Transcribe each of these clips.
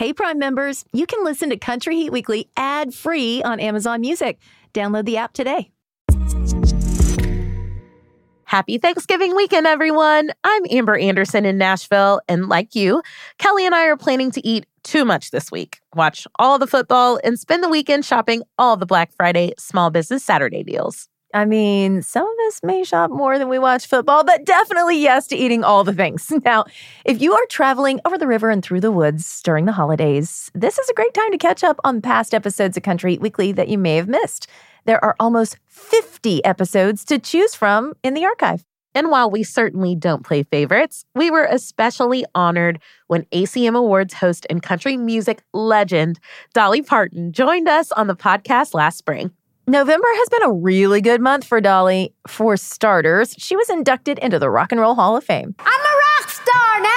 Hey, Prime members, you can listen to Country Heat Weekly ad free on Amazon Music. Download the app today. Happy Thanksgiving weekend, everyone. I'm Amber Anderson in Nashville, and like you, Kelly and I are planning to eat too much this week, watch all the football, and spend the weekend shopping all the Black Friday Small Business Saturday deals. I mean, some of us may shop more than we watch football, but definitely yes to eating all the things. Now, if you are traveling over the river and through the woods during the holidays, this is a great time to catch up on past episodes of Country Weekly that you may have missed. There are almost 50 episodes to choose from in the archive. And while we certainly don't play favorites, we were especially honored when ACM Awards host and country music legend Dolly Parton joined us on the podcast last spring. November has been a really good month for Dolly. For starters, she was inducted into the Rock and Roll Hall of Fame. I'm a rock star now!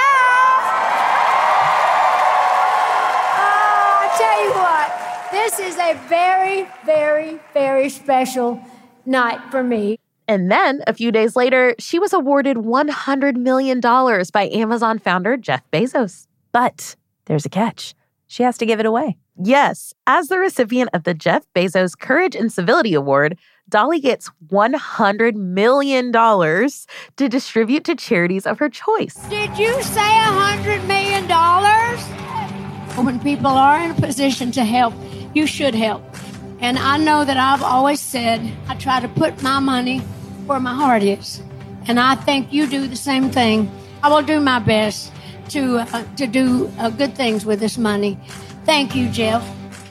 Oh, I tell you what, this is a very, very, very special night for me. And then a few days later, she was awarded $100 million by Amazon founder Jeff Bezos. But there's a catch she has to give it away. Yes, as the recipient of the Jeff Bezos Courage and Civility Award, Dolly gets $100 million to distribute to charities of her choice. Did you say $100 million? When people are in a position to help, you should help. And I know that I've always said I try to put my money where my heart is. And I think you do the same thing. I will do my best to uh, to do uh, good things with this money. Thank you, Jeff.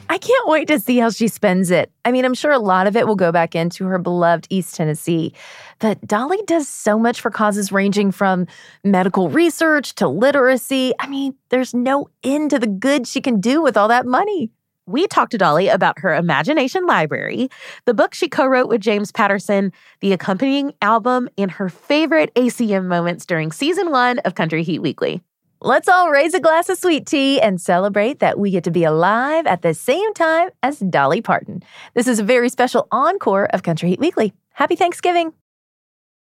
I can't wait to see how she spends it. I mean, I'm sure a lot of it will go back into her beloved East Tennessee. But Dolly does so much for causes ranging from medical research to literacy. I mean, there's no end to the good she can do with all that money. We talked to Dolly about her Imagination Library, the book she co wrote with James Patterson, the accompanying album, and her favorite ACM moments during season one of Country Heat Weekly. Let's all raise a glass of sweet tea and celebrate that we get to be alive at the same time as Dolly Parton. This is a very special encore of Country Heat Weekly. Happy Thanksgiving.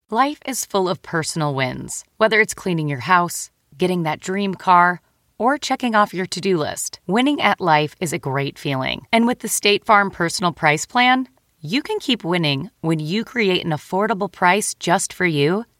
Life is full of personal wins, whether it's cleaning your house, getting that dream car, or checking off your to do list. Winning at life is a great feeling. And with the State Farm Personal Price Plan, you can keep winning when you create an affordable price just for you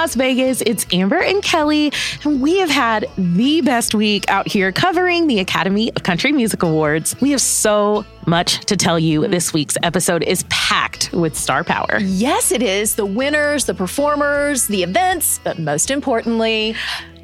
Las Vegas. It's Amber and Kelly, and we have had the best week out here covering the Academy of Country Music Awards. We have so much to tell you. This week's episode is packed with star power. Yes, it is. The winners, the performers, the events, but most importantly,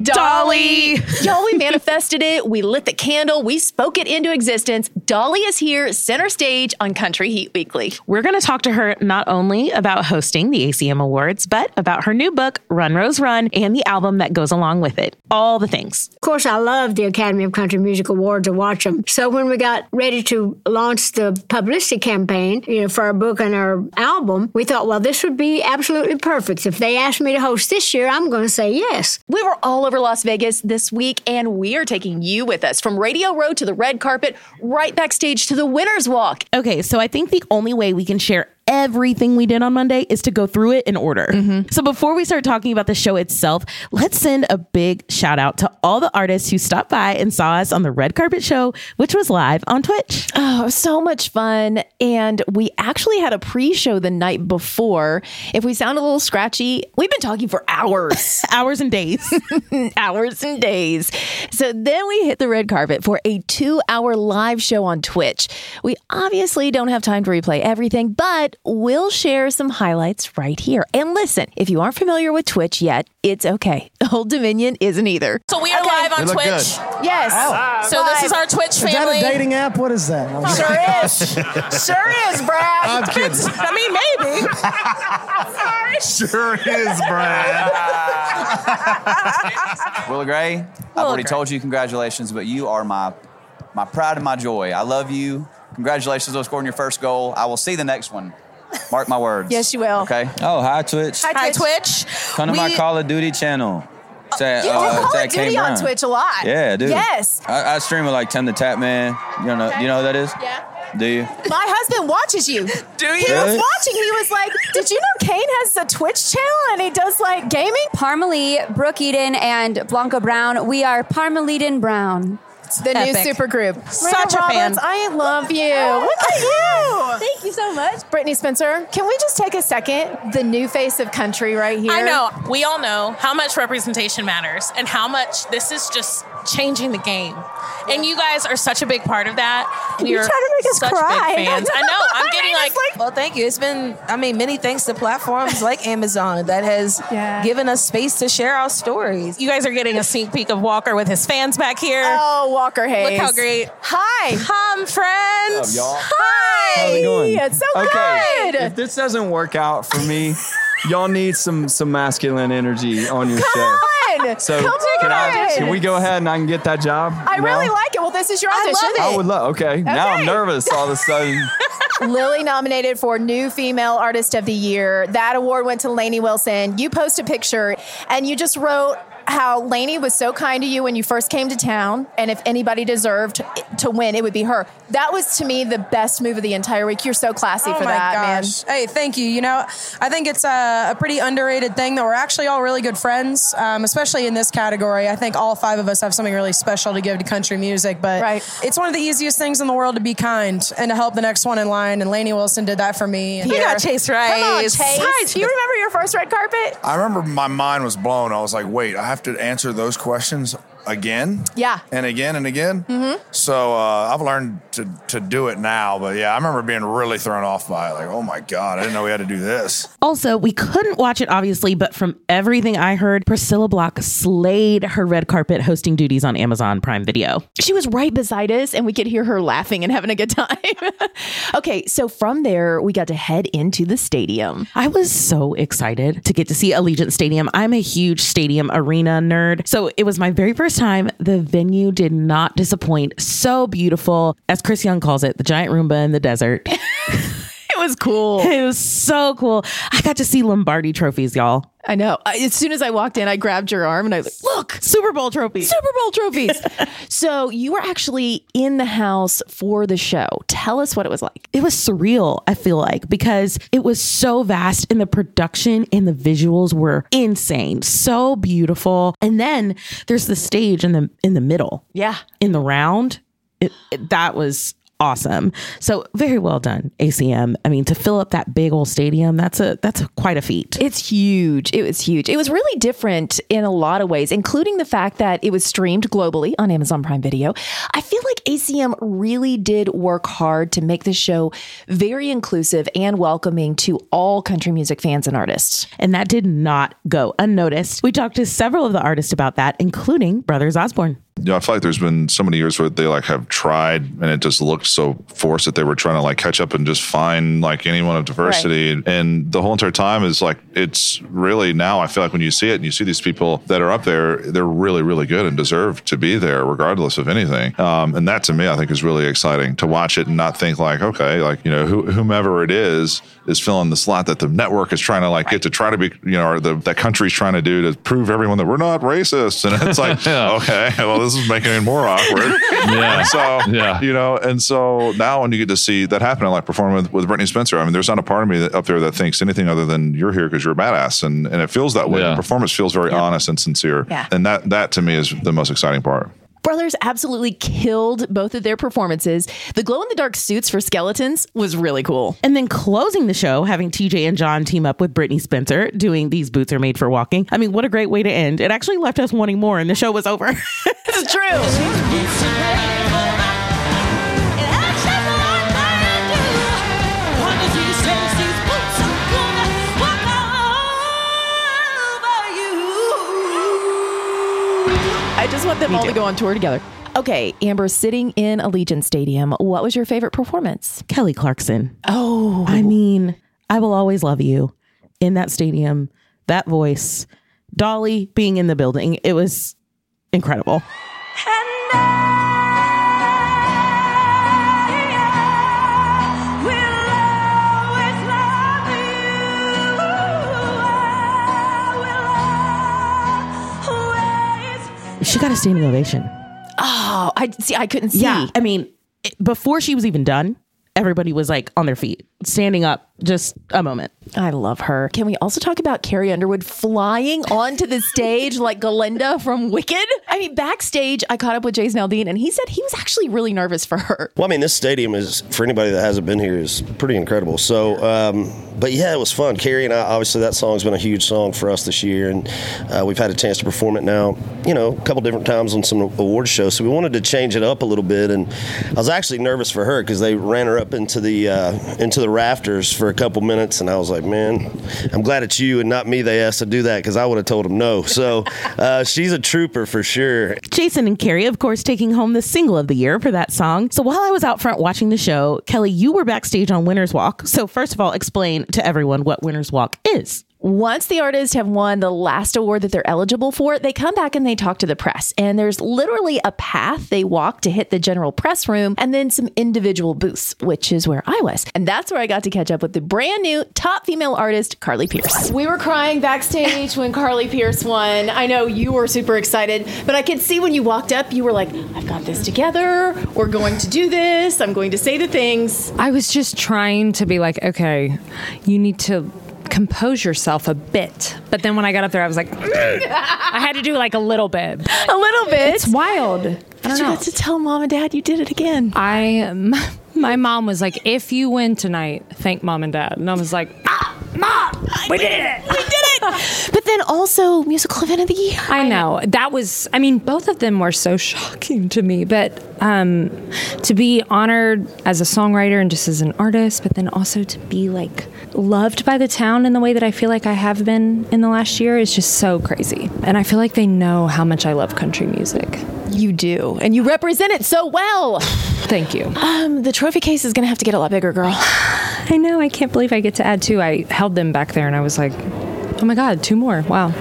Dolly. Y'all, we manifested it. We lit the candle. We spoke it into existence. Dolly is here, center stage on Country Heat Weekly. We're going to talk to her not only about hosting the ACM Awards, but about her new book, Run Rose Run, and the album that goes along with it. All the things. Of course, I love the Academy of Country Music Awards to watch them. So when we got ready to launch the publicity campaign, you know, for our book and our album, we thought, well, this would be absolutely perfect. If they asked me to host this year, I'm going to say yes. We were all over Las Vegas this week, and we are taking you with us from Radio Row to the red carpet, right backstage to the Winner's Walk. Okay, so I think the only way we can share everything we did on Monday is to go through it in order. Mm-hmm. So before we start talking about the show itself, let's send a big shout out to all the artists who stopped by and saw us on the red carpet show, which was live on Twitch. Oh, so much fun. And we actually had a pre show the night before. If we sound a little scratchy, we've been talking for hours, hours and days, hours and days. So then we hit the red carpet for a two hour live show on Twitch. We obviously don't have time to replay everything, but we'll share some highlights right here. And listen, if you aren't familiar with Twitch yet, it's okay. Old Dominion isn't either. So we are Okay. live on Twitch. good. Yes. So this is our Twitch family. Is that family. a dating app? What is that? Sure is. sure is, Brad. I'm kidding. I mean, maybe. Sure is, Brad. Willa Gray, I've already told you congratulations, but you are my my pride and my joy. I love you. Congratulations on scoring your first goal. I will see the next one. Mark my words. Yes, you will. Okay. Oh, hi Twitch. Hi, Hi, Twitch. Twitch. Come to my We- Call of Duty channel. It's at, You do uh, Call it's of at Kane Duty on Brown. Twitch a lot. Yeah, dude. Yes. I, I stream with like Tim the Tatman. You know, you know who that is? Yeah. Do you? My husband watches you. Do you? He you? was Really? watching. He was like, "Did you know Kane has a Twitch channel and he does like gaming?" Parmalee, Brooke Eden, and Blanco Brown. We are Parmaleden Brown. The new Epic. super group. Such a fan. Roberts, I love you. Look at you. Thank you so much. Brittney Spencer, can we just take a second? The new face of country right here. I know. We all know how much representation matters and how much this is just changing the game. And you guys are such a big part of that. We You are try to make us such cry. big fans. I know. I'm getting like, Well, thank you. It's been, I mean, many thanks to platforms like Amazon that has Yeah. given us space to share our stories. you guys are getting a sneak peek of Walker with his fans back here. Oh, Walker Hayes. Look how great. Hi. Come, friends. What's up, y'all? Hi. How's it going? It's so Okay, good. if this doesn't work out for me, y'all need some some masculine energy on your Come show. on. So Come can I? on. Can we go ahead and I can get that job? I now? really like it. Well, this is your I love it. I would love. Okay, now I'm nervous all of a sudden. Lily nominated for New Female Artist of the Year. That award went to Lainey Wilson. You post a picture and you just wrote how Lainey was so kind to you when you first came to town, and if anybody deserved to win, it would be her. That was to me the best move of the entire week. You're so classy Oh for that, gosh. Hey, thank you. You know, I think it's a, a pretty underrated thing that we're actually all really good friends, um, especially in this category. I think all five of us have something really special to give to country music, but Right. it's one of the easiest things in the world to be kind and to help the next one in line. And Lainey Wilson did that for me. man. We got Chase Rice. Come on, Chase. Hi, Do you remember your first red carpet? I remember my mind was blown. I was like, wait, I have to answer those questions again? Yeah. And again and again? Mm-hmm. So uh, I've learned to, to do it now. But yeah, I remember being really thrown off by it. Like, oh my God, I didn't know we had to do this. Also, we couldn't watch it obviously, but from everything I heard, Priscilla Block slayed her red carpet hosting duties on Amazon Prime Video. She was right beside us, and we could hear her laughing and having a good time. okay, so from there, we got to head into the stadium. I was so excited to get to see Allegiant Stadium. I'm a huge stadium arena nerd. So it was my very first time. The venue did not disappoint. So beautiful. As Chris Young calls it, the giant Roomba in the desert. It was cool. it was so cool. I got to see Lombardi trophies, y'all. I know. I, as soon as I walked in, I grabbed your arm and I was like, look, Super Bowl trophies. Super Bowl trophies. so you were actually in the house for the show. Tell us what it was like. it was surreal i feel like because it was so vast and the production and the visuals were insane so beautiful and then there's the stage in the in the middle Yeah. in the round it, it- that was awesome so very well done acm i mean to fill up that big old stadium that's a that's a, quite a feat It's huge. It was huge. It was really different in a lot of ways, including the fact that it was streamed globally on Amazon Prime Video. I feel like ACM really did work hard to make the show very inclusive and welcoming to all country music fans and artists. and that did not go unnoticed we talked to several of the artists about that including brothers osborne you know, I feel like there's been so many years where they like have tried and it just looked so forced that they were trying to like catch up and just find like anyone of diversity. And the whole entire time is like, it's really now I feel like when you see it and you see these people that are up there, they're really, really good and deserve to be there regardless of anything. Um, and that to me, I think is really exciting to watch it and not think like, okay, like, you know, who, whomever it is, is filling the slot that the network is trying to like get to try to be, you know, or the, that country's trying to do to prove everyone that we're not racist. And it's like, okay, well, this is making it more awkward. Yeah. And so, Yeah. you know, and so now when you get to see that happen, like performing with, with Brittney Spencer, I mean, there's not a part of me that, up there that thinks anything other than you're here because you're a badass. And, and it feels that way. Yeah. The performance feels very honest and sincere. Yeah. And that, that to me is the most exciting part. Brothers absolutely killed both of their performances. The glow in the dark suits for skeletons was really cool. And then closing the show, having TJ and John team up with Brittney Spencer doing These Boots Are Made for Walking. I mean, what a great way to end. It actually left us wanting more, and the show was over. it's true. Want them all to go on tour together. Okay, Amber, sitting in Allegiant Stadium, what was your favorite performance? Kelly Clarkson. Oh, I mean, I will always love you in that stadium, that voice, Dolly being in the building. It was incredible. Got a standing ovation. Oh, I see. I couldn't see. Yeah, I mean, it- before she was even done, everybody was like on their feet, standing up. Just a moment. I love her. Can we also talk about Carrie Underwood flying onto the stage like Galinda from Wicked? I mean, backstage, I caught up with Jason Aldean, and he said he was actually really nervous for her. Well, I mean, this stadium is for anybody that hasn't been here is pretty incredible. So, um, but yeah, it was fun. Carrie and I, obviously, that song's been a huge song for us this year, and uh, we've had a chance to perform it now, you know, a couple different times on some award shows. So we wanted to change it up a little bit, and I was actually nervous for her because they ran her up into the uh, into the rafters for a couple minutes, and I was like, man, I'm glad it's you and not me. They asked to do that because I would have told them no. So uh, she's a trooper for sure. Jason and Carrie, of course, taking home the single of the year for that song. So while I was out front watching the show, Kelly, you were backstage on Winner's Walk. So first of all, explain to everyone what Winner's Walk is. Once the artists have won the last award that they're eligible for, they come back and they talk to the press. And there's literally a path they walk to hit the general press room and then some individual booths, which is where I was. And that's where I got to catch up with the brand new top female artist, Carly Pearce. We were crying backstage when Carly Pearce won. I know you were super excited, but I could see when you walked up, you were like, I've got this together. We're going to do this. I'm going to say the things. I was just trying to be like, okay, you need to compose yourself a bit. But then when I got up there, I was like, I had to do like a little bit. A little bit. It's wild. I don't you know. get to tell mom and dad you did it again? I, my mom was like, if you win tonight, thank mom and dad. And I was like, ah, mom, we did it. We did it. but then also musical event of the year. I know that was. I mean, both of them were so shocking to me. But um, to be honored as a songwriter and just as an artist, but then also to be like loved by the town in the way that I feel like I have been in the last year is just so crazy. And I feel like they know how much I love country music. You do, and you represent it so well. Thank you. Um, the trophy case is gonna have to get a lot bigger, girl. I know. I can't believe I get to add two. I held them back there, and I was like, "Oh my god, two more! Wow."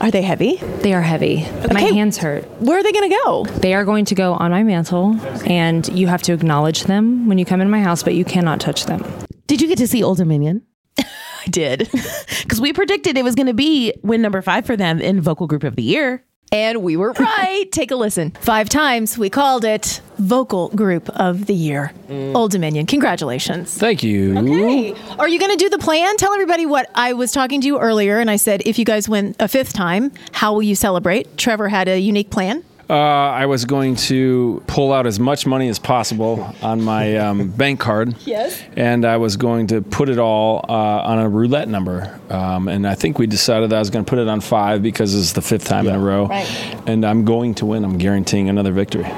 Are they heavy? They are heavy. My hands hurt. Where are they going to go? They are going to go on my mantle, and you have to acknowledge them when you come in my house, but you cannot touch them. Did you get to see Old Dominion? I did. Because we predicted it was going to be win number five for them in Vocal Group of the Year. And we were right. Take a listen. Five times we called it Vocal Group of the Year. Mm. Old Dominion. Congratulations. Thank you. Okay. Are you going to do the plan? Tell everybody what I was talking to you earlier, and I said if you guys win a fifth time, how will you celebrate? Trevor had a unique plan. Uh, I was going to pull out as much money as possible on my um, bank card. Yes. And I was going to put it all uh, on a roulette number. Um, and I think we decided that I was going to put it on five because it's the fifth time in a row. Right. And I'm going to win. I'm guaranteeing another victory.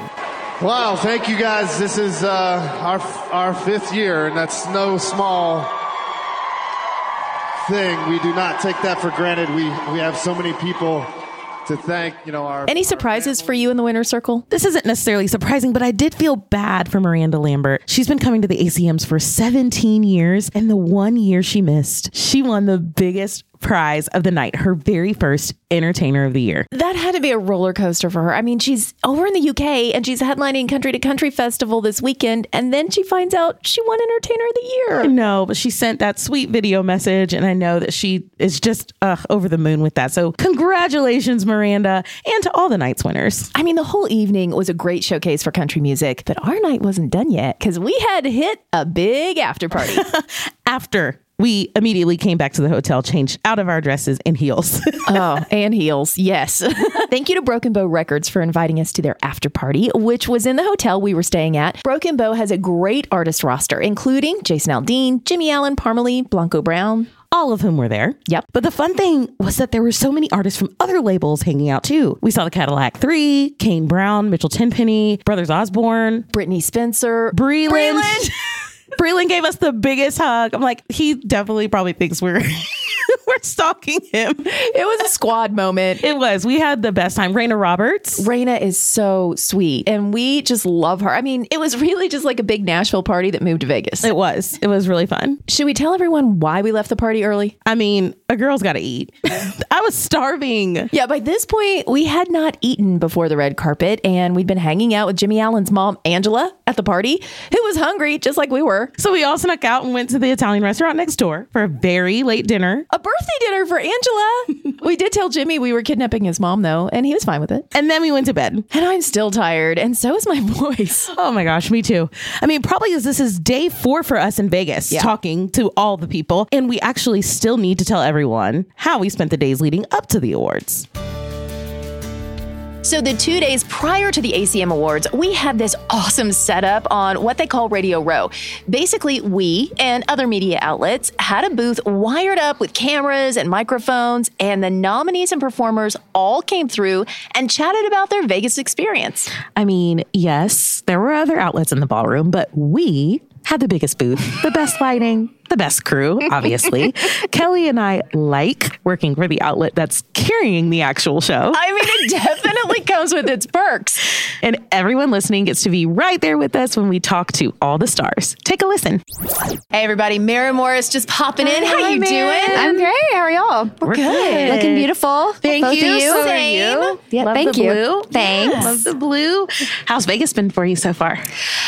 Wow, thank you guys. This is uh, our our fifth year, and that's no small thing. We do not take that for granted. We we have so many people to thank. You know, our Any surprises for you in the winner circle? This isn't necessarily surprising, but I did feel bad for Miranda Lambert. She's been coming to the ACMs for 17 years, and the one year she missed, she won the biggest prize of the night, her very first Entertainer of the Year. That had to be a roller coaster for her. I mean, she's over in the UK and she's headlining Country to Country Festival this weekend, and then she finds out she won Entertainer of the Year. I know, but she sent that sweet video message, and I know that she is just uh, over the moon with that. So, congratulations, Miranda, and to all the night's winners. I mean, the whole evening was a great showcase for country music, but our night wasn't done yet because we had to hit a big after party. After we immediately came back to the hotel, changed out of our dresses and heels. oh, and heels. Yes. Thank you to Broken Bow Records for inviting us to their after party, which was in the hotel we were staying at. Broken Bow has a great artist roster, including Jason Aldean, Jimmie Allen, Parmalee, Blanco Brown. all of whom were there. Yep. But the fun thing was that there were so many artists from other labels hanging out too. We saw the Cadillac Three, Kane Brown, Mitchell Tenpenny, Brothers Osborne, Brittney Spencer, Breland. Breland gave us the biggest hug. I'm like, he definitely probably thinks we're we're stalking him. It was a squad moment. It was. We had the best time. Raina Roberts. Raina is so sweet, and we just love her. I mean, it was really just like a big Nashville party that moved to Vegas. It was. It was really fun. Should we tell everyone why we left the party early? I mean, a girl's got to eat. I was starving. Yeah, by this point, we had not eaten before the red carpet, and we'd been hanging out with Jimmie Allen's mom, Angela, at the party, who was hungry just like we were. So we all snuck out and went to the Italian restaurant next door for a very late dinner. A birthday dinner for Angela. we did tell Jimmie we were kidnapping his mom, though, and he was fine with it. And then we went to bed. And I'm still tired, and so is my voice. Oh my gosh, me too. I mean, probably because this is day four for us in Vegas, Yeah. talking to all the people, and we actually still need to tell everyone how we spent the days leading up to the awards. So, the two days prior to the ACM Awards, we had this awesome setup on what they call Radio Row. Basically, we and other media outlets had a booth wired up with cameras and microphones, and the nominees and performers all came through and chatted about their Vegas experience. I mean, yes, there were other outlets in the ballroom, but we had the biggest booth, the best lighting, the best crew, obviously. Kelly and I like working for the outlet that's carrying the actual show. I mean, it definitely comes with its perks. And everyone listening gets to be right there with us when we talk to all the stars. Take a listen. Hey, everybody, Maren Morris just popping in. How Hi, you Maren. doing? I'm great. How are y'all? We're good. Looking beautiful. Thank Both you. You. So are Same. you. Yeah, Love thank the you. Blue. Thanks. Love the blue. How's Vegas been for you so far?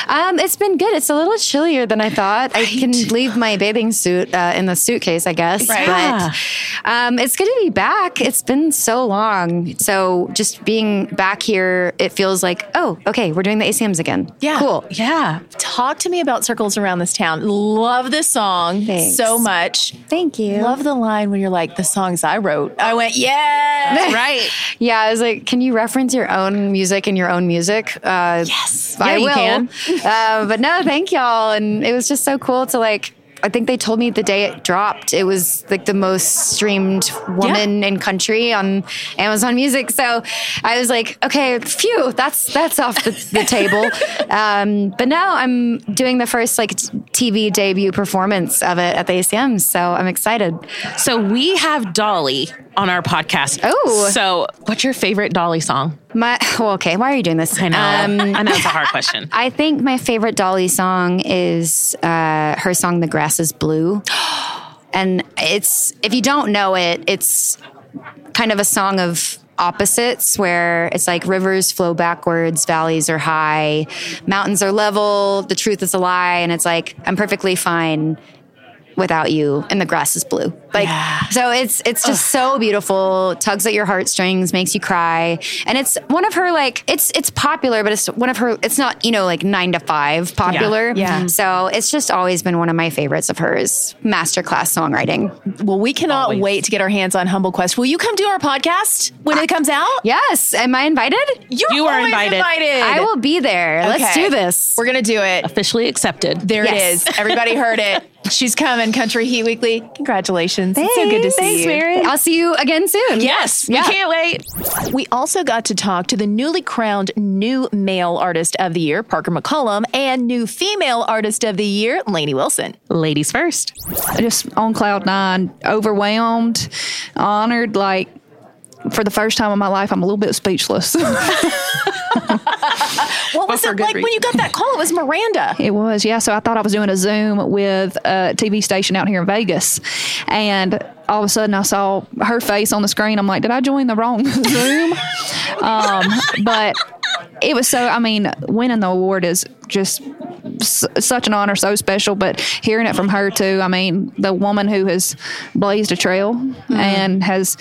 Um, it's been good. It's a little chillier than I thought. I can leave my bathing suit uh, in the suitcase, I guess. Right. But um, it's good to be back. It's been so long. So just being back here, it feels like, oh, okay, we're doing the ACMs again. Yeah. Cool. Yeah. Talk to me about Circles Around This Town. Love this song Thanks. so much. Thank you. Love the line when you're like, the songs I wrote. I went, yeah. right. Yeah, I was like, can you reference your own music and your own music? Uh, Yes. I Yeah, will. uh, but no, thank y'all. And it was just so cool to like. I think they told me the day it dropped, it was like the most streamed woman in country on Amazon Music. So I was like, okay, phew, that's that's off the, the table. Um, but now I'm doing the first like t- TV debut performance of it at the ACM, so I'm excited. So we have Dolly on our podcast. Oh. So what's your favorite Dolly song? My well, okay, why are you doing this? I know. Um, I know it's a hard question. I think my favorite Dolly song is uh, her song "The Grass Is Blue," and it's if you don't know it, it's kind of a song of opposites where it's like rivers flow backwards, valleys are high, mountains are level, the truth is a lie, and it's like I'm perfectly fine without you and the grass is blue like so it's it's just so beautiful tugs at your heartstrings makes you cry and it's one of her like it's it's popular but it's one of her it's not you know like nine to five popular Yeah. Yeah. so it's just always been one of my favorites of hers masterclass songwriting Well, we cannot wait to get our hands on Humble Quest. Will you come do our podcast when it comes out? yes am i invited You're You are always invited. i will be there let's do this We're going to do it. Officially accepted. There Yes. it is. Everybody heard it. She's coming, Country Heat Weekly. Congratulations. It's so good to see Thanks, you. Maren. i'll see you again soon Yes, Yeah. we can't wait. We also got to talk to the newly crowned new male artist of the year, Parker McCollum, and new female artist of the year, Lainey Wilson. Ladies first. just on cloud nine, overwhelmed, honored. Like for the first time in my life, I'm a little bit speechless. What was it good like when you got that call? It was Miranda. it was, yeah. So I thought I was doing a Zoom with a TV station out here in Vegas, and all of a sudden I saw her face on the screen. I'm like, did I join the wrong Zoom? um, but it was so. I mean, winning the award is just s- such an honor, so special. But hearing it from her too, I mean, the woman who has blazed a trail and has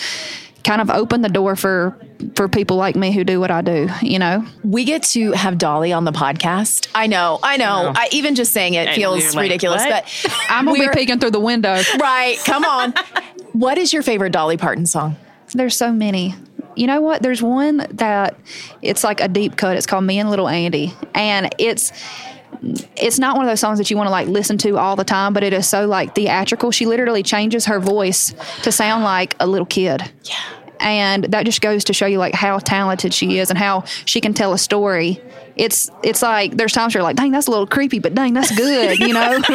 kind of opened the door for for people like me who do what I do. You know, We get to have Dolly on the podcast. I know, I know. I, even just saying it And feels like, ridiculous, what? but I'm gonna be peeking through the window. Right, come on. what is your favorite Dolly Parton song? There's so many. You know what? There's one that it's like a deep cut. It's called Me and Little Andy, and it's it's not one of those songs that you want to like listen to all the time, but it is so like theatrical. She literally changes her voice to sound like a little kid. Yeah. And that just goes to show you like how talented she is and how she can tell a story. It's it's like there's times you're like, dang, that's a little creepy, but dang, that's good, you know.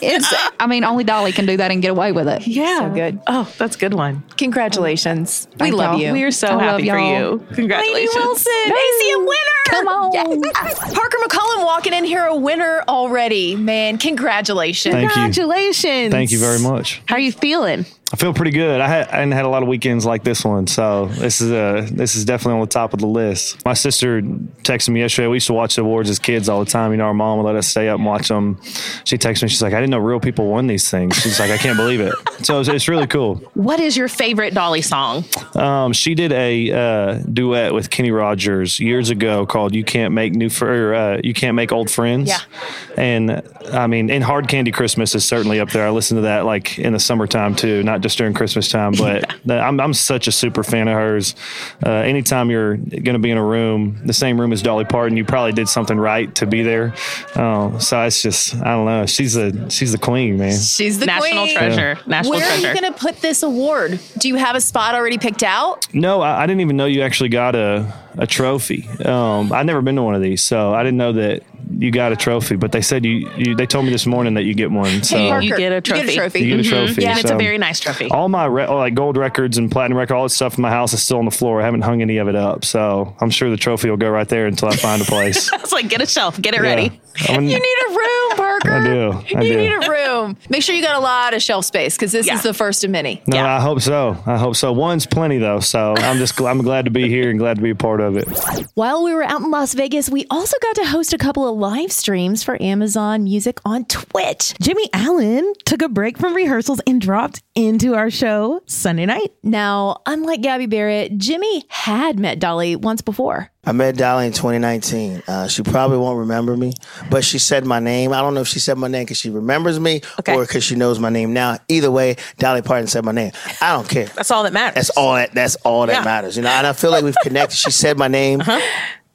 it's I mean, only Dolly can do that and get away with it. Yeah. So good. Oh, that's a good one. Congratulations. we Thank love y'all. you. We are so I happy for y'all. you. Congratulations. Lainey Wilson, ACM winner. Come on. Yes. Parker McCollum walking in here a winner already. Man, congratulations. Thank you. Congratulations. Thank you very much. How are you feeling? I feel pretty good. I, had, I hadn't had a lot of weekends like this one, so this is uh this is definitely on the top of the list. My sister texted me yesterday. We used to watch the awards as kids all the time. You know, our mom would let us stay up and watch them. She texted me. She's like, I didn't know real people won these things. She's like, I can't believe it. So it's, it's really cool. What is your favorite Dolly song? Um, she did a uh, duet with Kenny Rogers years ago called "You Can't Make New Fr- or, uh, You Can't Make Old Friends." Yeah. And I mean, and Hard Candy Christmas is certainly up there. I listen to that like in the summertime too, not just during Christmas time. But I'm I'm such a super fan of hers. Uh, anytime you're going to be in a room, the same room as Dolly Parton, you probably did something right to be there. Uh, so it's just I don't know. She's a she's the queen, man. She's the National queen. treasure. National Where treasure. are you going to put this award? Do you have a spot already picked out? No, I, I didn't even know you actually got a, a trophy. Um, I'd never been to one of these, so I didn't know that you got a trophy. But they said you, you they told me this morning that you get one. So Hey, you get a trophy. You get a trophy. Yeah, and it's a very nice trophy. All my re- like gold records and platinum record, all that stuff in my house is still on the floor. I haven't hung any of it up, so I'm sure the trophy will go right there until I find a place. it's like get a shelf, get it Yeah. ready. I'm- You need a room, Parker. I do. I you do. need a room. Make sure you got a lot of shelf space because this Yeah. is the first of many. No, I hope so. I hope so. One's plenty though, so I'm just gl- I'm glad to be here and glad to be a part of it. While we were out in Las Vegas, we also got to host a couple of live streams for Amazon Music on Twitch. Jimmie Allen took a break from rehearsals and dropped into our show Sunday night. Now, unlike Gabby Barrett, Jimmie had met Dolly once before. I met Dolly in 2019. Uh, she probably won't remember me, but she said my name. I don't know if she said my name because she remembers me or because she knows my name now. Either way, Dolly Parton said my name. I don't care. That's all that matters. That's all that. That's all that Yeah. matters. You know, and I feel like we've connected. she said my name.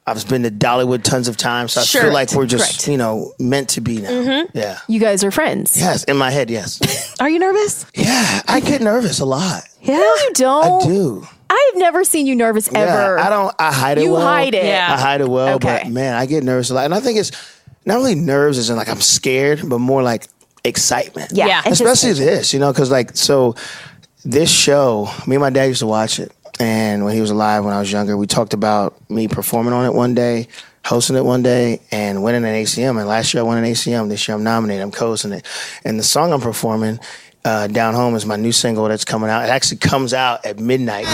I've been to Dollywood tons of times, so I Sure. feel like we're just Correct. you know meant to be now. Mm-hmm. Yeah. You guys are friends. Yes, in my head, yes. Are you nervous? Yeah, I get nervous a lot. Yeah. No, you don't. I do. I've never seen you nervous ever. Yeah, I don't. I hide it. You well. hide it. Yeah. I hide it well, Okay. but man, I get nervous a lot, and I think it's not really nerves, as in like I'm scared, but more like excitement. Yeah. Yeah. especially this, you know, because like so, this show, me and my dad used to watch it, and when he was alive, when I was younger, we talked about me performing on it one day. Hosting it one day and winning an ACM. And last year I won an ACM. This year I'm nominated. I'm co-hosting it. And the song I'm performing, uh, Down Home, is my new single that's coming out. It actually comes out at midnight.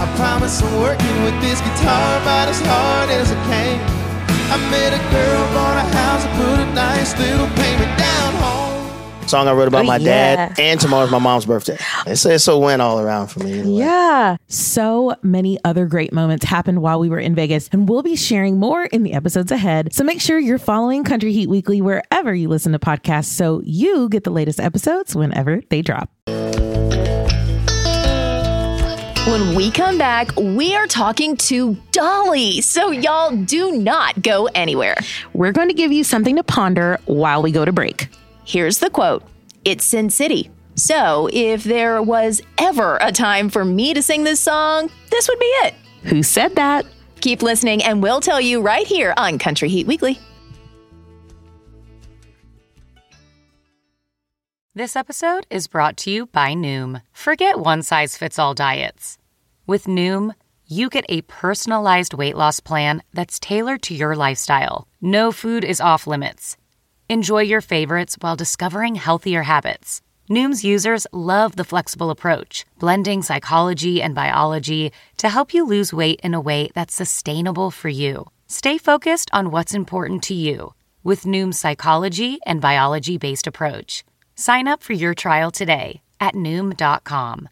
I promise I'm working with this guitar about as hard as I can. I met a girl, bought a house, put a nice little payment down home. Song I wrote about Oh, my yeah. dad, and tomorrow's my mom's birthday. It's, it's a win all around for me. either. Yeah. So many other great moments happened while we were in Vegas, and we'll be sharing more in the episodes ahead. So make sure you're following Country Heat Weekly wherever you listen to podcasts so you get the latest episodes whenever they drop. When we come back, we are talking to Dolly. So, y'all do not go anywhere. We're going to give you something to ponder while we go to break. Here's the quote It's Sin City. So, if there was ever a time for me to sing this song, this would be it. Who said that? Keep listening, and we'll tell you right here on Country Heat Weekly. This episode is brought to you by Noom. Forget one size fits all diets. With Noom, you get a personalized weight loss plan that's tailored to your lifestyle. No food is off limits. Enjoy your favorites while discovering healthier habits. Noom's users love the flexible approach, blending psychology and biology to help you lose weight in a way that's sustainable for you. Stay focused on what's important to you with Noom's psychology and biology based approach. Sign up for your trial today at Noom.com.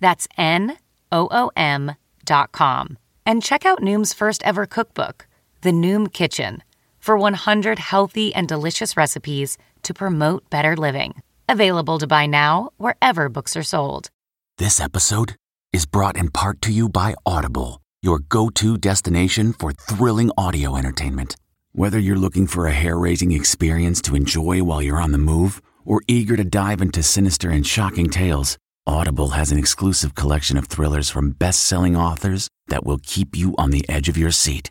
That's N O O M.com. And check out Noom's first ever cookbook, The Noom Kitchen, for 100 healthy and delicious recipes to promote better living. Available to buy now wherever books are sold. This episode is brought in part to you by Audible, your go to destination for thrilling audio entertainment. Whether you're looking for a hair raising experience to enjoy while you're on the move or eager to dive into sinister and shocking tales, Audible has an exclusive collection of thrillers from best selling authors that will keep you on the edge of your seat.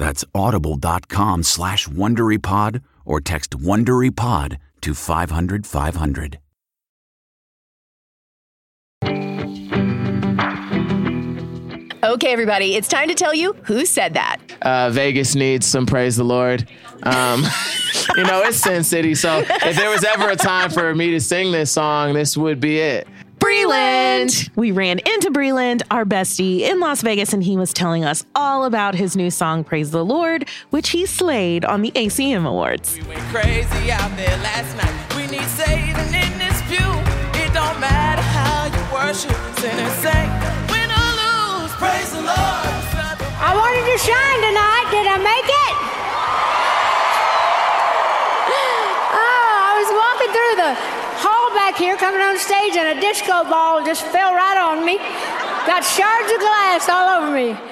That's audible.com slash WonderyPod or text WonderyPod to 500 500. Okay, everybody, it's time to tell you who said that. Uh, Vegas needs some praise the Lord. Um, you know, it's Sin City, so if there was ever a time for me to sing this song, this would be it. Breland. We ran into Breland, our bestie, in Las Vegas, and he was telling us all about his new song, Praise the Lord, which he slayed on the ACM Awards. crazy out there last night. We need saving in this pew. It don't matter how you worship, sinners say, win or lose, praise the Lord. I wanted to shine tonight. Did I make it? Oh, I was walking through the back here, coming on stage, and a disco ball just fell right on me. Got shards of glass all over me.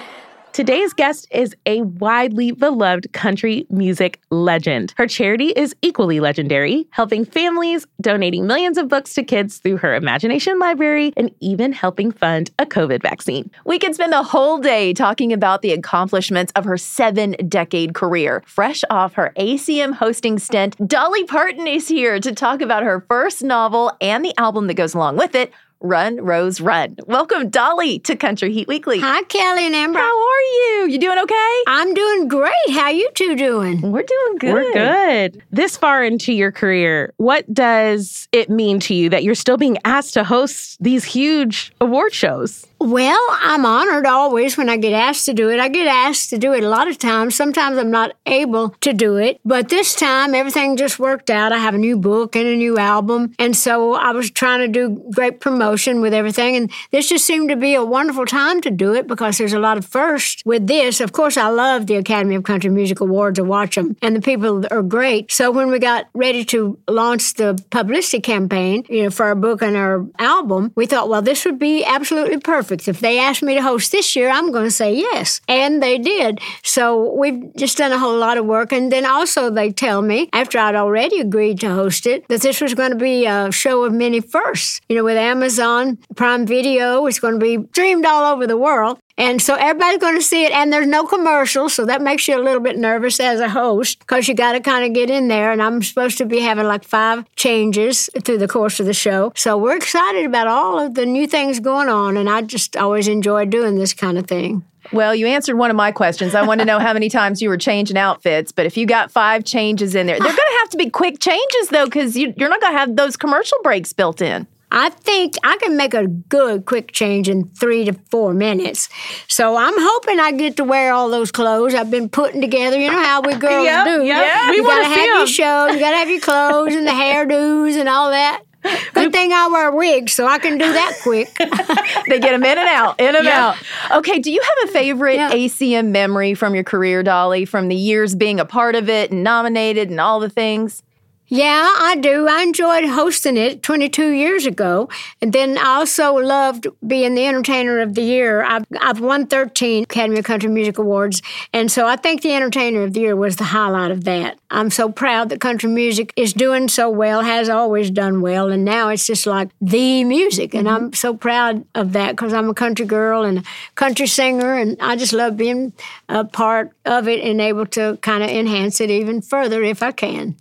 Today's guest is a widely beloved country music legend. Her charity is equally legendary, helping families, donating millions of books to kids through her Imagination Library, and even helping fund a COVID vaccine. We could spend the whole day talking about the accomplishments of her seven decade career. Fresh off her ACM hosting stint, Dolly Parton is here to talk about her first novel and the album that goes along with it. Run, Rose, Run. Welcome, Dolly, to Country Heat Weekly. Hi, Kelly and Amber. How are you? You doing okay? I'm doing great. How you two doing? We're doing good. We're good. This far into your career, what does it mean to you that you're still being asked to host these huge award shows? Well, I'm honored always when I get asked to do it. I get asked to do it a lot of times. Sometimes I'm not able to do it, but this time everything just worked out. I have a new book and a new album, and so I was trying to do great promotion with everything, and this just seemed to be a wonderful time to do it because there's a lot of firsts with this. Of course, I love the Academy of Country Music Awards. I watch them, and the people are great. So when we got ready to launch the publicity campaign, you know, for our book and our album, we thought, well, this would be absolutely perfect. If they asked me to host this year, I'm going to say yes. And they did. So we've just done a whole lot of work. And then also they tell me, after I'd already agreed to host it, that this was going to be a show of many firsts. You know, with Amazon Prime Video, it's going to be streamed all over the world. And so everybody's going to see it, and there's no commercials, so that makes you a little bit nervous as a host because you got to kind of get in there. And I'm supposed to be having like five changes through the course of the show. So we're excited about all of the new things going on, and I just always enjoy doing this kind of thing. Well, you answered one of my questions. I want to know how many times you were changing outfits, but if you got five changes in there, they're going to have to be quick changes though, because you, you're not going to have those commercial breaks built in. I think I can make a good quick change in three to four minutes. So I'm hoping I get to wear all those clothes I've been putting together. You know how we girls Yep, do. yep. We you wanna gotta have your 'em. show, you gotta have your clothes and the hairdos and all that. Good thing I wear wigs, so I can do that quick. they get them in and out, in and Yeah. out. Okay, do you have a favorite ACM memory from your career, Dolly, from the years being a part of it and nominated and all the things? Yeah, I do. I enjoyed hosting it 22 years ago. And then I also loved being the Entertainer of the Year. I've, I've won 13 Academy of Country Music Awards. And so I think the Entertainer of the Year was the highlight of that. I'm so proud that country music is doing so well, has always done well. And now it's just like the music. And I'm so proud of that because I'm a country girl and a country singer. And I just love being a part of it and able to kind of enhance it even further if I can.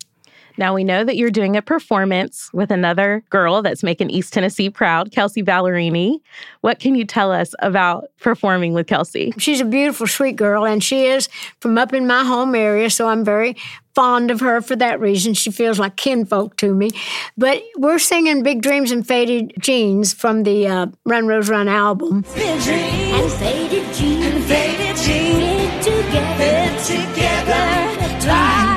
Now we know that you're doing a performance with another girl that's making East Tennessee proud, Kelsea Ballerini. What can you tell us about performing with Kelsea? She's a beautiful, sweet girl, and she is from up in my home area, so I'm very fond of her for that reason. She feels like kinfolk to me. But we're singing Big Dreams and Faded Jeans from the uh, Run Rose Run album. And faded jeans, And faded jeans, together, together, like a team.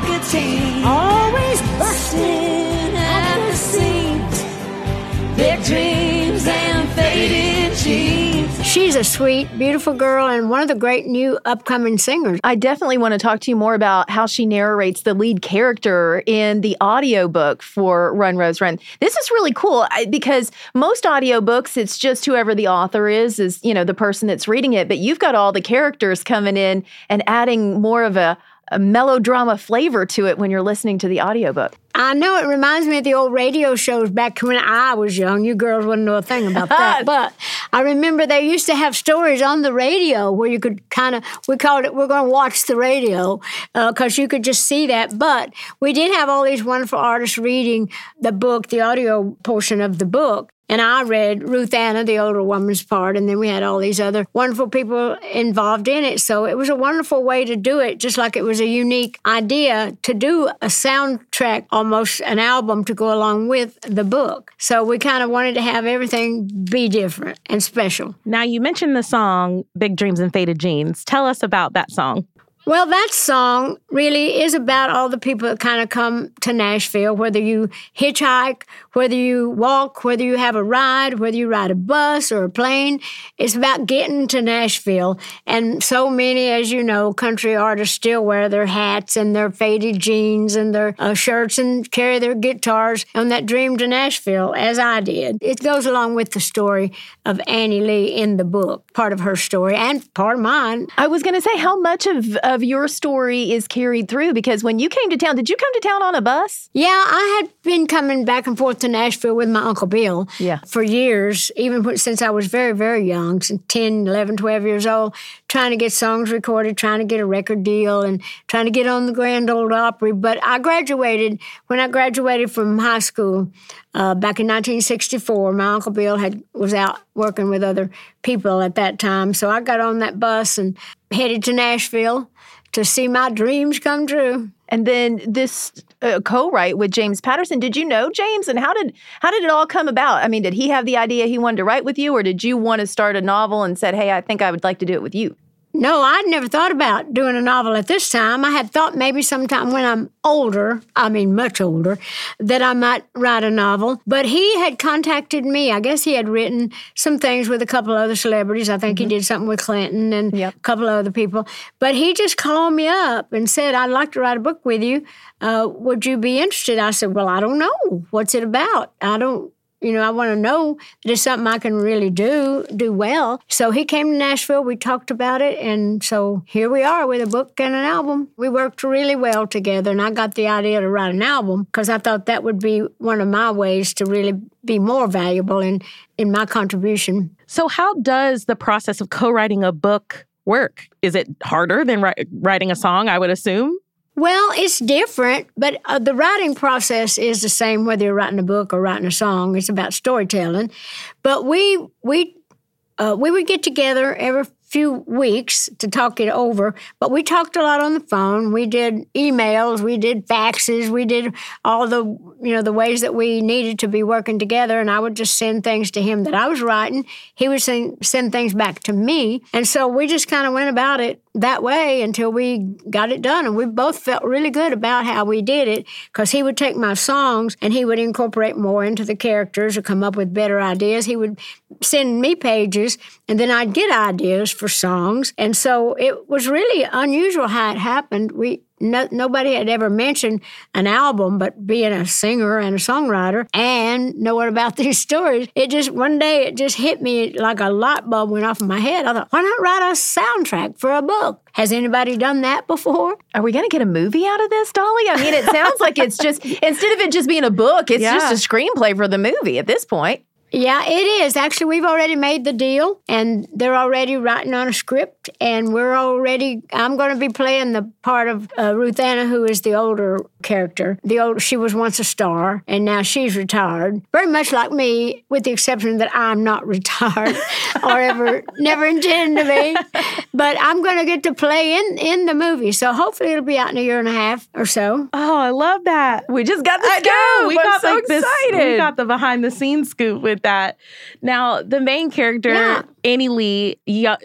Dreams and faded jeans. She's a sweet, beautiful girl and one of the great new upcoming singers. I definitely want to talk to you more about how she narrates the lead character in the audiobook for Run Rose Run. This is really cool because most audiobooks it's just whoever the author is is, you know, the person that's reading it, but you've got all the characters coming in and adding more of a a melodrama flavor to it when you're listening to the audiobook. I know it reminds me of the old radio shows back when I was young. You girls wouldn't know a thing about that. but I remember they used to have stories on the radio where you could kind of, we called it, we're going to watch the radio uh, because you could just see that. But we did have all these wonderful artists reading the book, the audio portion of the book. And I read Ruth Anna, the older woman's part, and then we had all these other wonderful people involved in it. So it was a wonderful way to do it, just like it was a unique idea to do a soundtrack, almost an album to go along with the book. So we kind of wanted to have everything be different and special. Now, you mentioned the song Big Dreams and Faded Jeans. Tell us about that song. Well, that song really is about all the people that kind of come to Nashville, whether you hitchhike, whether you walk, whether you have a ride, whether you ride a bus or a plane. It's about getting to Nashville. And so many, as you know, country artists still wear their hats and their faded jeans and their uh, shirts and carry their guitars on that dream to Nashville, as I did. It goes along with the story of Annie Lee in the book, part of her story and part of mine. I was going to say, how much of, of your story is carried through? Because when you came to town, did you come to town on a bus? Yeah, I had been coming back and forth to Nashville with my Uncle Bill yeah. for years, even since I was very, very young, since 10, 11, 12 years old, trying to get songs recorded, trying to get a record deal, and trying to get on the Grand Ole Opry. But I graduated, when I graduated from high school uh, back in 1964, my Uncle Bill had was out working with other people at that time. So I got on that bus and headed to Nashville to see my dreams come true. And then this uh, co-write with James Patterson. Did you know James, and how did how did it all come about? I mean, did he have the idea he wanted to write with you, or did you want to start a novel and said, "Hey, I think I would like to do it with you"? No, I'd never thought about doing a novel at this time. I had thought maybe sometime when I'm older, I mean much older, that I might write a novel. But he had contacted me. I guess he had written some things with a couple other celebrities. I think he did something with Clinton and a couple of other people. But he just called me up and said, I'd like to write a book with you. Uh, would you be interested? I said, Well, I don't know. What's it about? I don't you know, I want to know that it's something I can really do, do well. So he came to Nashville, we talked about it, and so here we are with a book and an album. We worked really well together, and I got the idea to write an album because I thought that would be one of my ways to really be more valuable in, in my contribution. So, how does the process of co writing a book work? Is it harder than wri- writing a song, I would assume? Well, it's different, but uh, the writing process is the same whether you're writing a book or writing a song. It's about storytelling. But we we uh, we would get together every few weeks to talk it over. But we talked a lot on the phone. We did emails, we did faxes, we did all the you know the ways that we needed to be working together. And I would just send things to him that I was writing. He would send send things back to me, and so we just kind of went about it that way until we got it done. And we both felt really good about how we did it because he would take my songs and he would incorporate more into the characters or come up with better ideas. He would send me pages and then I'd get ideas for songs. And so it was really unusual how it happened. We no, nobody had ever mentioned an album, but being a singer and a songwriter and knowing about these stories, it just one day it just hit me like a light bulb went off in my head. I thought, why not write a soundtrack for a book? Has anybody done that before? Are we going to get a movie out of this, Dolly? I mean, it sounds like it's just instead of it just being a book, it's Yeah. just a screenplay for the movie at this point. Yeah, it is. Actually, we've already made the deal and they're already writing on a script and we're already I'm going to be playing the part of uh, Ruth Anna who is the older character. The old she was once a star and now she's retired. Very much like me with the exception that I'm not retired or ever never intend to be. But I'm going to get to play in in the movie. So hopefully it'll be out in a year and a half or so. Oh, I love that. We just got the I know. scoop. We I'm got so like this. We got the behind the scenes scoop with that. Now, the main character, Yeah. Annie Lee,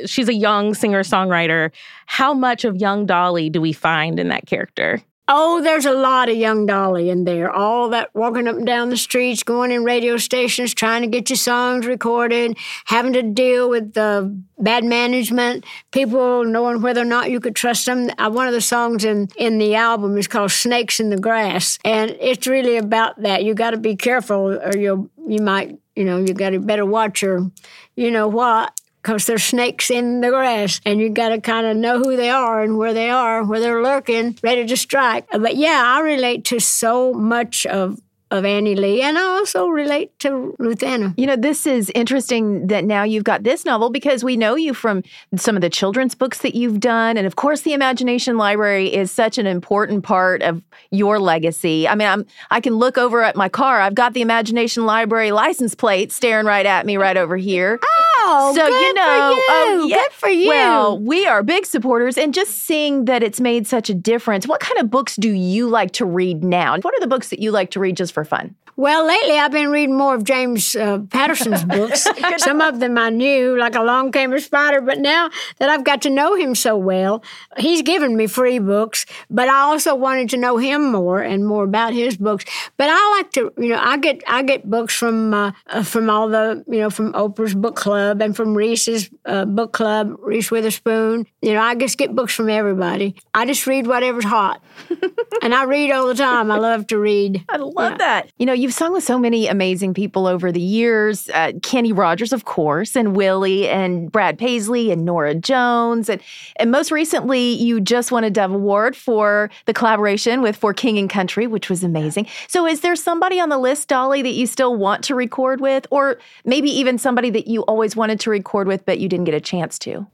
she's a young singer songwriter. How much of young Dolly do we find in that character? Oh, there's a lot of young Dolly in there. All that walking up and down the streets, going in radio stations, trying to get your songs recorded, having to deal with the bad management, people knowing whether or not you could trust them. Uh, one of the songs in, in the album is called Snakes in the Grass. And it's really about that. You got to be careful or you'll, you might, you know, you got to better watch your, you know what, because there's snakes in the grass and you got to kind of know who they are and where they are, where they're lurking, ready to strike. But yeah, I relate to so much of of Annie Lee, and I also relate to Ruth Anna. You know, this is interesting that now you've got this novel because we know you from some of the children's books that you've done. And of course, the Imagination Library is such an important part of your legacy. I mean, I'm, I can look over at my car. I've got the Imagination Library license plate staring right at me right over here. Oh, so good you know, for you. oh, yeah. Good for you. Well, we are big supporters, and just seeing that it's made such a difference. What kind of books do you like to read now? What are the books that you like to read just for fun? Well, lately I've been reading more of James uh, Patterson's books. Some of them I knew, like Along Came a Spider, but now that I've got to know him so well, he's given me free books, but I also wanted to know him more and more about his books. But I like to, you know, I get I get books from uh, uh, from all the, you know, from Oprah's book club and from Reese's uh, book club, Reese Witherspoon. You know, I just get books from everybody. I just read whatever's hot. and I read all the time. I love to read. I love that. You know, you've sung with so many amazing people over the years. Uh, Kenny Rogers, of course, and Willie, and Brad Paisley, and Norah Jones, and and most recently, you just won a Dove Award for the collaboration with For King and Country, which was amazing. So, is there somebody on the list, Dolly, that you still want to record with, or maybe even somebody that you always wanted to record with but you didn't get a chance to?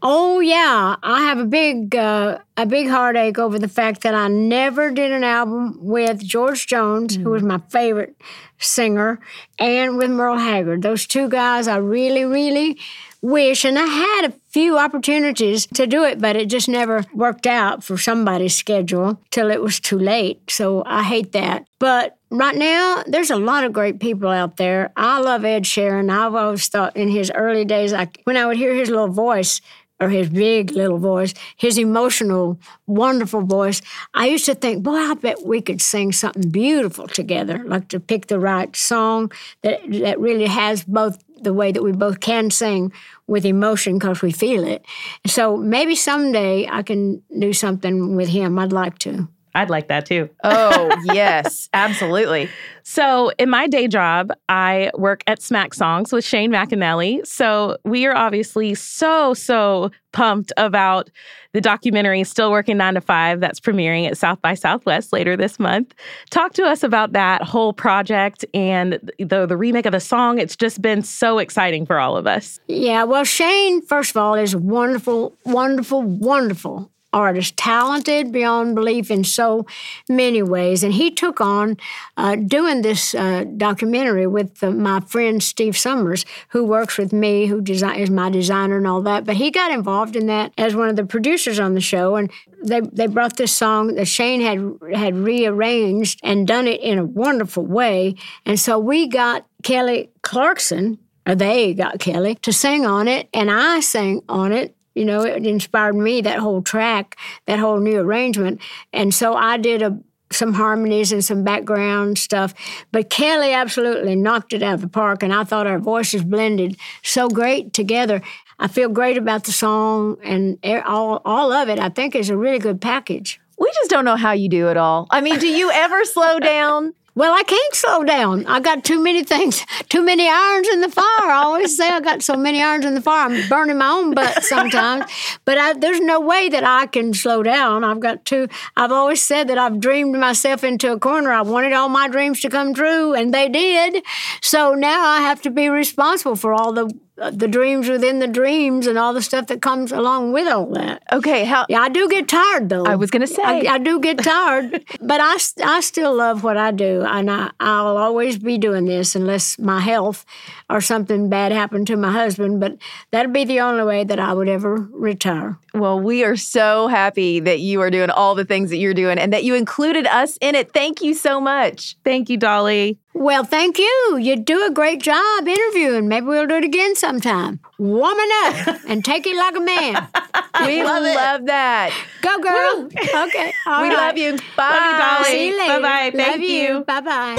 Oh yeah, I have a big uh, a big heartache over the fact that I never did an album with George Jones, who was my favorite singer, and with Merle Haggard. Those two guys, I really, really wish, and I had a few opportunities to do it, but it just never worked out for somebody's schedule till it was too late. So I hate that. But right now, there's a lot of great people out there. I love Ed Sheeran. I've always thought in his early days, I, when I would hear his little voice, or his big little voice, his emotional, wonderful voice, I used to think, boy, I bet we could sing something beautiful together, like to pick the right song that, that really has both the way that we both can sing with emotion because we feel it. So maybe someday I can do something with him. I'd like to. I'd like that too. Oh, yes, absolutely. So, in my day job, I work at Smack Songs with Shane McAnally. So, we are obviously so, so pumped about the documentary Still Working Nine to Five that's premiering at South by Southwest later this month. Talk to us about that whole project and the, the remake of the song. It's just been so exciting for all of us. Yeah, well, Shane, first of all, is wonderful, wonderful, wonderful artist, talented beyond belief in so many ways. And he took on uh, doing this uh, documentary with uh, my friend Steve Summers, who works with me, who design, is my designer and all that. But he got involved in that as one of the producers on the show. And they, they brought this song that Shane had had rearranged and done it in a wonderful way. And so we got Kelly Clarkson, or they got Kelly, to sing on it, and I sang on it you know, it inspired me that whole track, that whole new arrangement. And so I did a some harmonies and some background stuff. But Kelly absolutely knocked it out of the park, and I thought our voices blended so great together. I feel great about the song and all, all of it. I think is a really good package. We just don't know how you do it all. I mean, do you ever slow down? Well, I can't slow down. I got too many things, too many irons in the fire. I always say I got so many irons in the fire. I'm burning my own butt sometimes. but I, there's no way that I can slow down. I've got to. I've always said that I've dreamed myself into a corner. I wanted all my dreams to come true, and they did. So now I have to be responsible for all the Uh, the dreams within the dreams and all the stuff that comes along with all that. Okay, how? Yeah, I do get tired though. I was going to say I, I, do get tired, but I, I still love what I do, and I, I'll always be doing this unless my health or something bad happened to my husband. But that'd be the only way that I would ever retire. Well, we are so happy that you are doing all the things that you're doing and that you included us in it. Thank you so much. Thank you, Dolly. Well, thank you. You do a great job interviewing. Maybe we'll do it again sometime. Woman up and take it like a man. we love, love that. Go, girl. Okay. All we right. love you. Bye. Love you, Dolly. See you later. Bye-bye. Thank love you. Bye bye.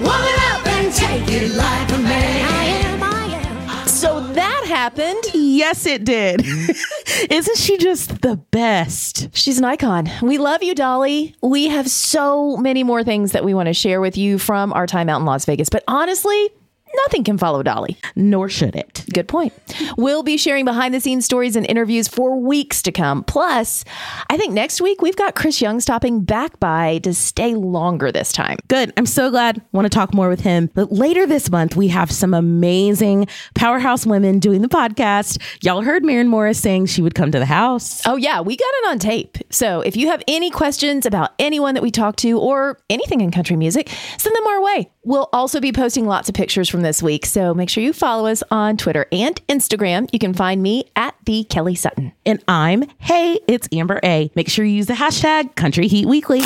Woman up and take it like a man. I am, I am. So that happened. Yes, it did. Isn't she just the best? She's an icon. We love you, Dolly. We have so many more things that we want to share with you from our time out in Las Vegas. But honestly, nothing can follow Dolly. Nor should it. Good point. We'll be sharing behind the scenes stories and interviews for weeks to come. Plus, I think next week we've got Chris Young stopping back by to stay longer this time. Good. I'm so glad. Want to talk more with him. But later this month, we have some amazing powerhouse women doing the podcast. Y'all heard Maren Morris saying she would come to the house. Oh, yeah, we got it on tape. So if you have any questions about anyone that we talked to or anything in country music, send them our way. We'll also be posting lots of pictures from this week. So make sure you follow us on Twitter and Instagram. You can find me at the Kelly Sutton. And I'm, hey, it's Amber A. Make sure you use the hashtag Country Heat Weekly.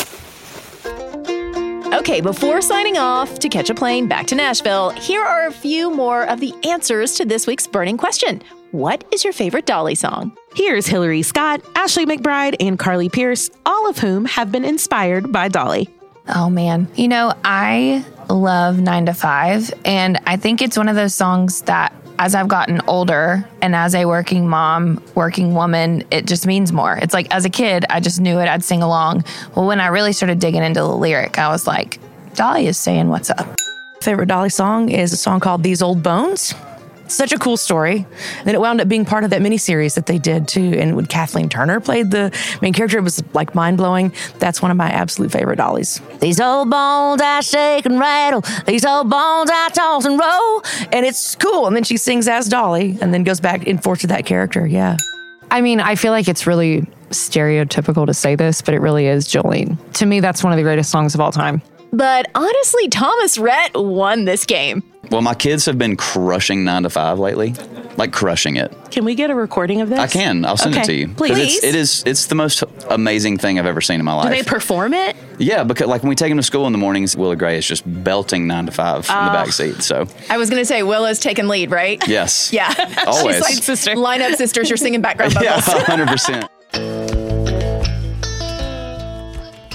Okay, before signing off to catch a plane back to Nashville, here are a few more of the answers to this week's burning question. What is your favorite Dolly song? Here's Hillary Scott, Ashley McBryde, and Carly Pearce, all of whom have been inspired by Dolly. Oh man. You know, I love 9 to 5 and I think it's one of those songs that as I've gotten older and as a working mom, working woman, it just means more. It's like as a kid, I just knew it, I'd sing along. Well, when I really started digging into the lyric, I was like, Dolly is saying what's up. Favorite Dolly song is a song called These Old Bones. Such a cool story. Then it wound up being part of that miniseries that they did too. And when Kathleen Turner played the main character, it was like mind blowing. That's one of my absolute favorite Dollies. These old bones I shake and rattle. These old bones I toss and roll. And it's cool. And then she sings as Dolly and then goes back and forth to that character. Yeah. I mean, I feel like it's really stereotypical to say this, but it really is Jolene. To me, that's one of the greatest songs of all time. But honestly, Thomas Rhett won this game. Well, my kids have been crushing nine to five lately, like crushing it. Can we get a recording of this? I can. I'll send Okay, it to you. Please. It's, it is. It's the most amazing thing I've ever seen in my life. Do they perform it? yeah, because like when we take them to school in the mornings, Willa Gray is just belting nine to five in the back seat. So I was going to say Willa's taking lead, right? yes, Yeah. Always. She's like sister. Line up sisters, you're singing background yeah, vocals. hundred percent.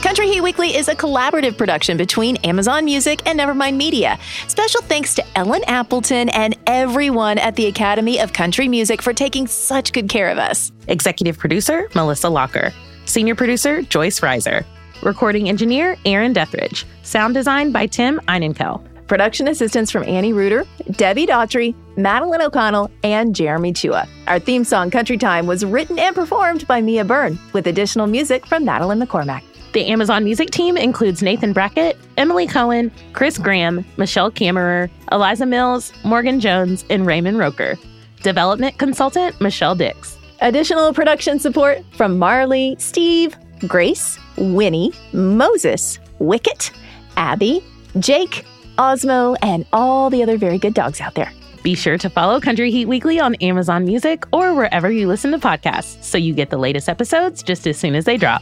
Country Heat Weekly is a collaborative production between Amazon Music and Nevermind Media. Special thanks to Ellen Appleton and everyone at the Academy of Country Music for taking such good care of us. Executive producer, Melissa Locker. Senior producer, Joyce Reiser. Recording engineer, Aaron Dethridge. Sound design by Tim Einenkel. Production assistance from Annie Reuter, Debbie Daughtry, Madeline O'Connell, and Jeremy Chua. Our theme song, Country Time, was written and performed by Mia Byrne, with additional music from Madeline McCormack. The Amazon Music team includes Nathan Brackett, Emily Cohen, Chris Graham, Michelle Kammerer, Eliza Mills, Morgan Jones, and Raymond Roker. Development consultant, Michelle Dix. Additional production support from Marley, Steve, Grace, Winnie, Moses, Wicket, Abby, Jake, Osmo, and all the other very good dogs out there. Be sure to follow Country Heat Weekly on Amazon Music or wherever you listen to podcasts so you get the latest episodes just as soon as they drop.